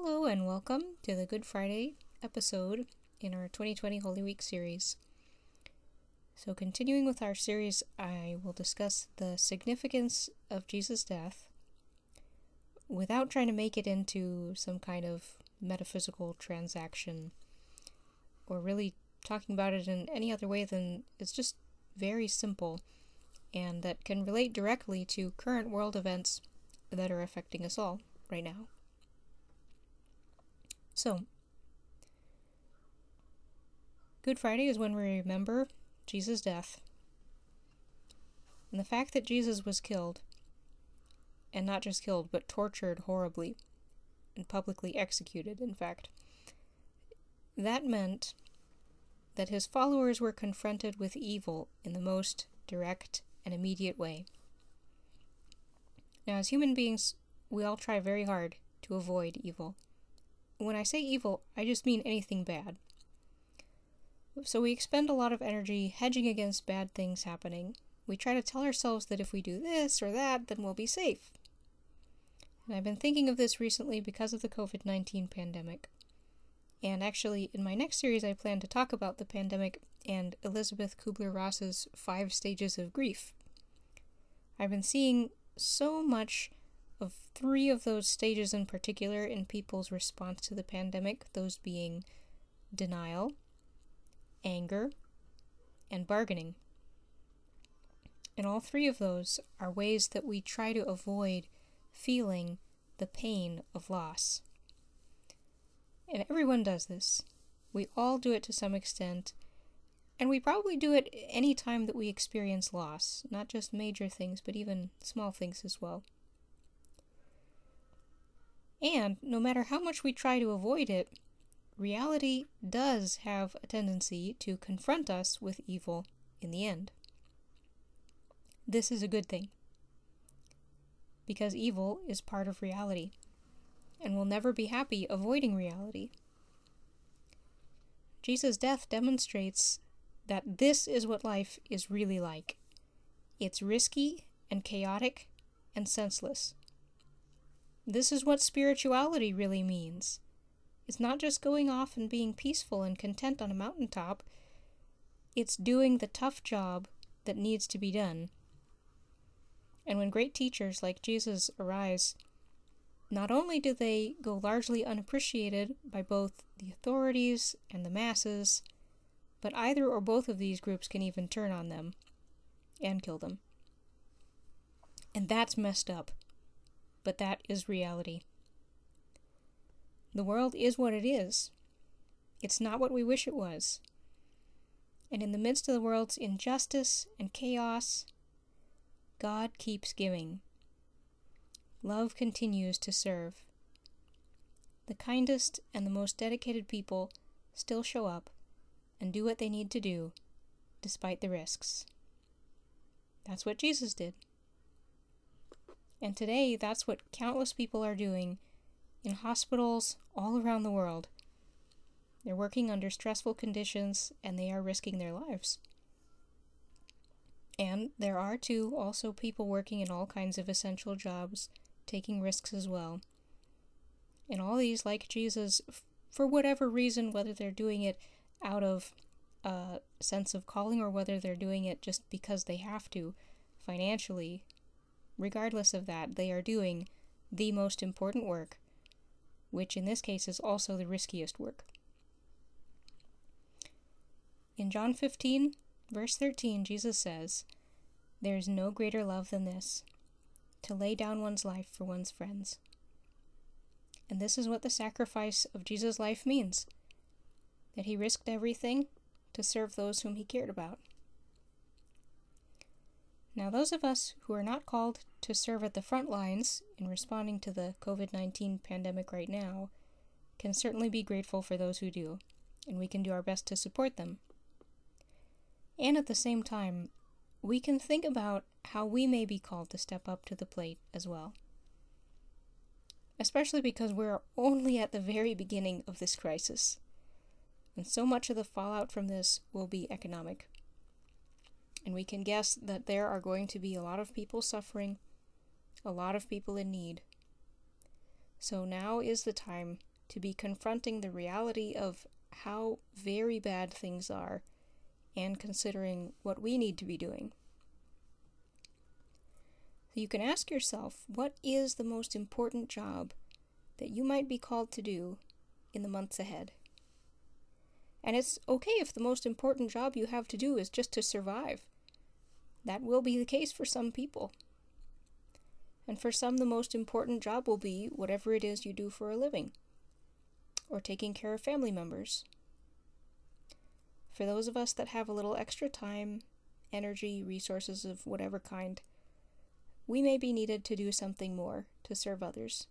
Hello, and welcome to the Good Friday episode in our 2020 Holy Week series. So, continuing with our series, I will discuss the significance of Jesus' death without trying to make it into some kind of metaphysical transaction or really talking about it in any other way than it's just very simple and that can relate directly to current world events that are affecting us all right now. So, Good Friday is when we remember Jesus' death. And the fact that Jesus was killed, and not just killed, but tortured horribly, and publicly executed, in fact, that meant that his followers were confronted with evil in the most direct and immediate way. Now, as human beings, we all try very hard to avoid evil. When I say evil, I just mean anything bad. So we expend a lot of energy hedging against bad things happening. We try to tell ourselves that if we do this or that, then we'll be safe. And I've been thinking of this recently because of the COVID 19 pandemic. And actually, in my next series, I plan to talk about the pandemic and Elizabeth Kubler Ross's five stages of grief. I've been seeing so much of three of those stages in particular in people's response to the pandemic, those being denial, anger, and bargaining. And all three of those are ways that we try to avoid feeling the pain of loss. And everyone does this. We all do it to some extent, and we probably do it any time that we experience loss, not just major things, but even small things as well. And no matter how much we try to avoid it, reality does have a tendency to confront us with evil in the end. This is a good thing. Because evil is part of reality, and we'll never be happy avoiding reality. Jesus' death demonstrates that this is what life is really like it's risky and chaotic and senseless. This is what spirituality really means. It's not just going off and being peaceful and content on a mountaintop, it's doing the tough job that needs to be done. And when great teachers like Jesus arise, not only do they go largely unappreciated by both the authorities and the masses, but either or both of these groups can even turn on them and kill them. And that's messed up but that is reality. The world is what it is. It's not what we wish it was. And in the midst of the world's injustice and chaos, God keeps giving. Love continues to serve. The kindest and the most dedicated people still show up and do what they need to do, despite the risks. That's what Jesus did. And today, that's what countless people are doing in hospitals all around the world. They're working under stressful conditions and they are risking their lives. And there are, too, also people working in all kinds of essential jobs, taking risks as well. And all these, like Jesus, for whatever reason, whether they're doing it out of a sense of calling or whether they're doing it just because they have to financially regardless of that, they are doing the most important work, which in this case is also the riskiest work. In John 15, verse 13, Jesus says, There is no greater love than this, to lay down one's life for one's friends. And this is what the sacrifice of Jesus' life means that he risked everything to serve those whom he cared about. Now, those of us who are not called to serve at the front lines in responding to the COVID 19 pandemic right now can certainly be grateful for those who do, and we can do our best to support them. And at the same time, we can think about how we may be called to step up to the plate as well. Especially because we're only at the very beginning of this crisis, and so much of the fallout from this will be economic and we can guess that there are going to be a lot of people suffering, a lot of people in need. So now is the time to be confronting the reality of how very bad things are and considering what we need to be doing. So you can ask yourself what is the most important job that you might be called to do in the months ahead? And it's okay if the most important job you have to do is just to survive. That will be the case for some people. And for some, the most important job will be whatever it is you do for a living, or taking care of family members. For those of us that have a little extra time, energy, resources of whatever kind, we may be needed to do something more to serve others.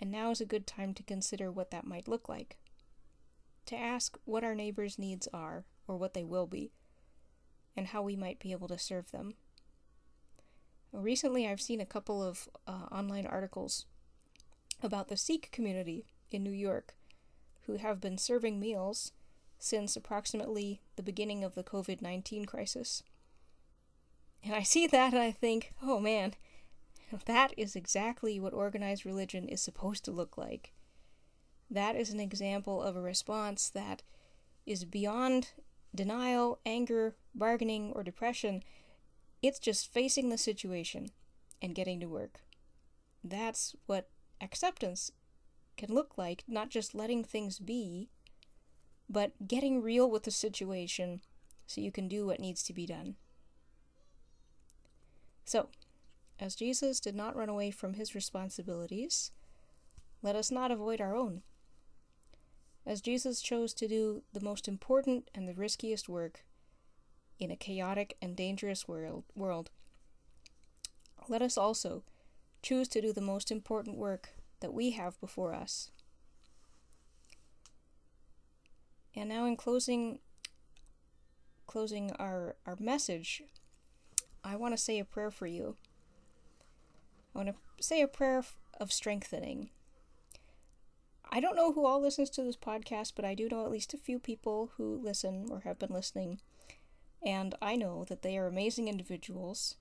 And now is a good time to consider what that might look like. To ask what our neighbors' needs are, or what they will be, and how we might be able to serve them. Recently, I've seen a couple of uh, online articles about the Sikh community in New York who have been serving meals since approximately the beginning of the COVID 19 crisis. And I see that and I think, oh man, that is exactly what organized religion is supposed to look like. That is an example of a response that is beyond denial, anger, bargaining, or depression it's just facing the situation and getting to work. That's what acceptance can look like, not just letting things be, but getting real with the situation so you can do what needs to be done. So, as Jesus did not run away from his responsibilities, let us not avoid our own. As Jesus chose to do the most important and the riskiest work, in a chaotic and dangerous world, world. Let us also choose to do the most important work that we have before us. And now in closing closing our, our message, I want to say a prayer for you. I want to say a prayer of strengthening. I don't know who all listens to this podcast, but I do know at least a few people who listen or have been listening and I know that they are amazing individuals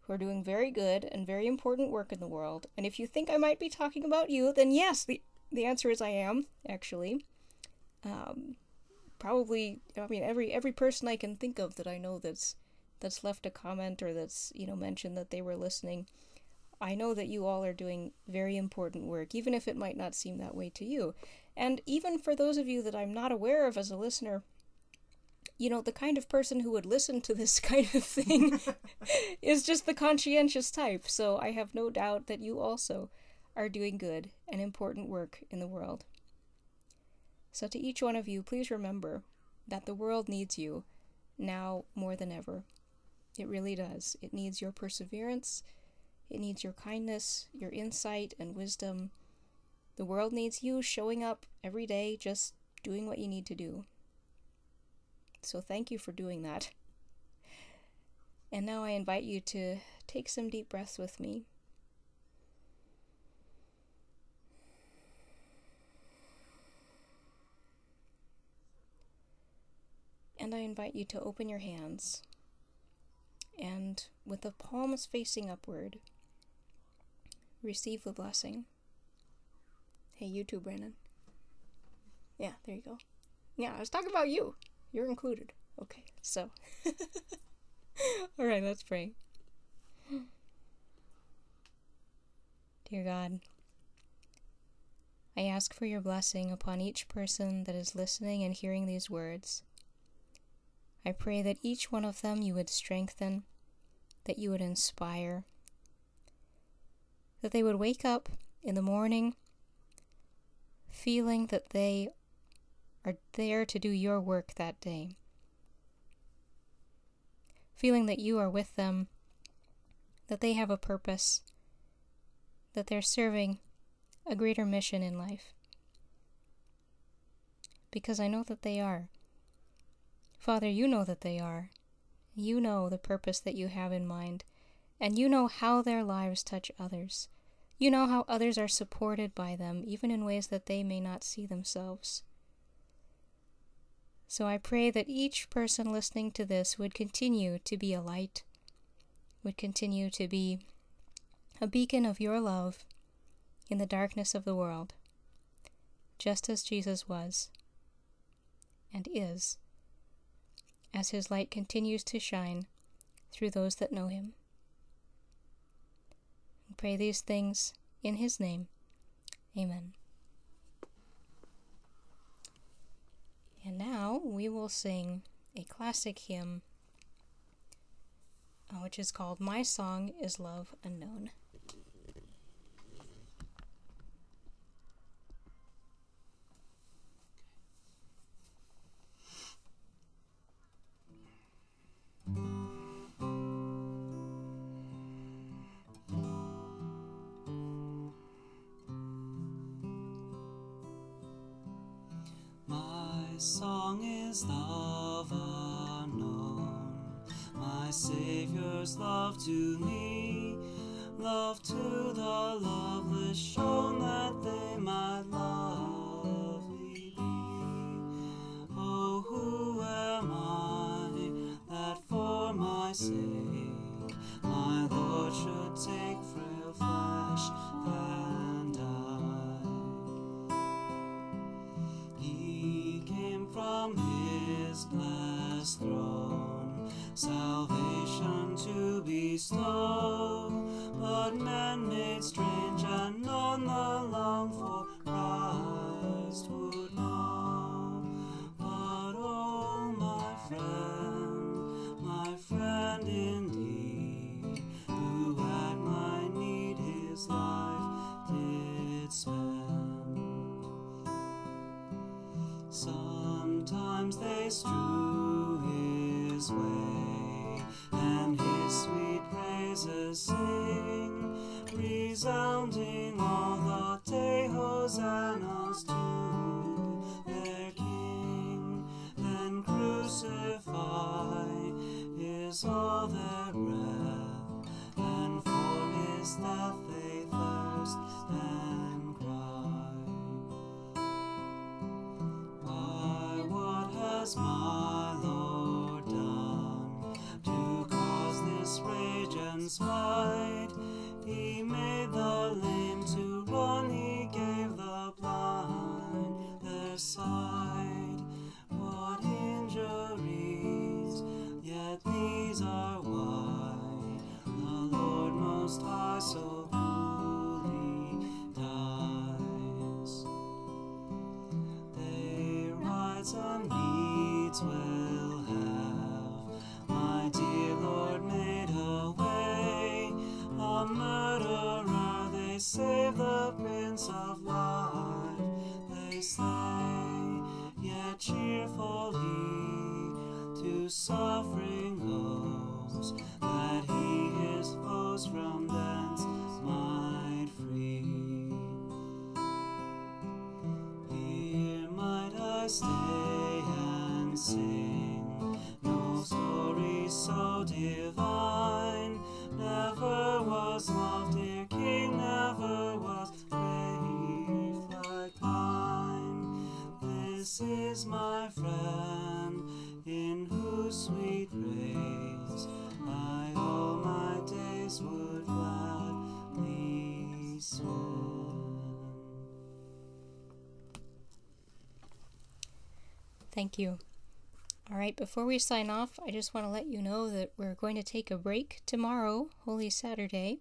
who are doing very good and very important work in the world. And if you think I might be talking about you, then yes, the, the answer is I am, actually. Um, probably, I mean, every every person I can think of that I know that's that's left a comment or that's you know mentioned that they were listening. I know that you all are doing very important work, even if it might not seem that way to you. And even for those of you that I'm not aware of as a listener, you know, the kind of person who would listen to this kind of thing is just the conscientious type. So I have no doubt that you also are doing good and important work in the world. So, to each one of you, please remember that the world needs you now more than ever. It really does. It needs your perseverance, it needs your kindness, your insight, and wisdom. The world needs you showing up every day, just doing what you need to do. So thank you for doing that. And now I invite you to take some deep breaths with me. And I invite you to open your hands and, with the palms facing upward, receive the blessing. Hey, you too, Brandon. Yeah, there you go. Yeah, I was talking about you. You're included. Okay, so. All right, let's pray. Dear God, I ask for your blessing upon each person that is listening and hearing these words. I pray that each one of them you would strengthen, that you would inspire, that they would wake up in the morning feeling that they are there to do your work that day. Feeling that you are with them, that they have a purpose, that they're serving a greater mission in life. Because I know that they are. Father, you know that they are. You know the purpose that you have in mind, and you know how their lives touch others. You know how others are supported by them, even in ways that they may not see themselves. So I pray that each person listening to this would continue to be a light, would continue to be a beacon of your love in the darkness of the world. just as Jesus was and is, as his light continues to shine through those that know him. Pray these things in his name. Amen. And now we will sing a classic hymn, uh, which is called My Song is Love Unknown. Song is love unknown. My Savior's love to me, love to the loveless, shown strange and none the long for Christ would know. But oh, my friend, my friend indeed, who at my need his life did spend. Sometimes they strew resounding all the day hosannas to their King. Then crucify is all their breath, and for his death they thirst and cry. Why, what has my Lord done to cause this rage and spite? And needs will have. My dear Lord made a way. A murderer, they save the Prince of Life. They slay, yet cheerfully to suffering owes that he his foes from thence might free. Here might I stay sing no story so divine. Never was love, dear King, never was grief like mine. This is my friend, in whose sweet praise I all my days would gladly spend. Thank you. All right, before we sign off, I just want to let you know that we're going to take a break tomorrow, Holy Saturday,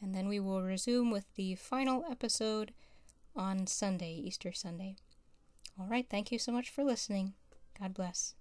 and then we will resume with the final episode on Sunday, Easter Sunday. All right, thank you so much for listening. God bless.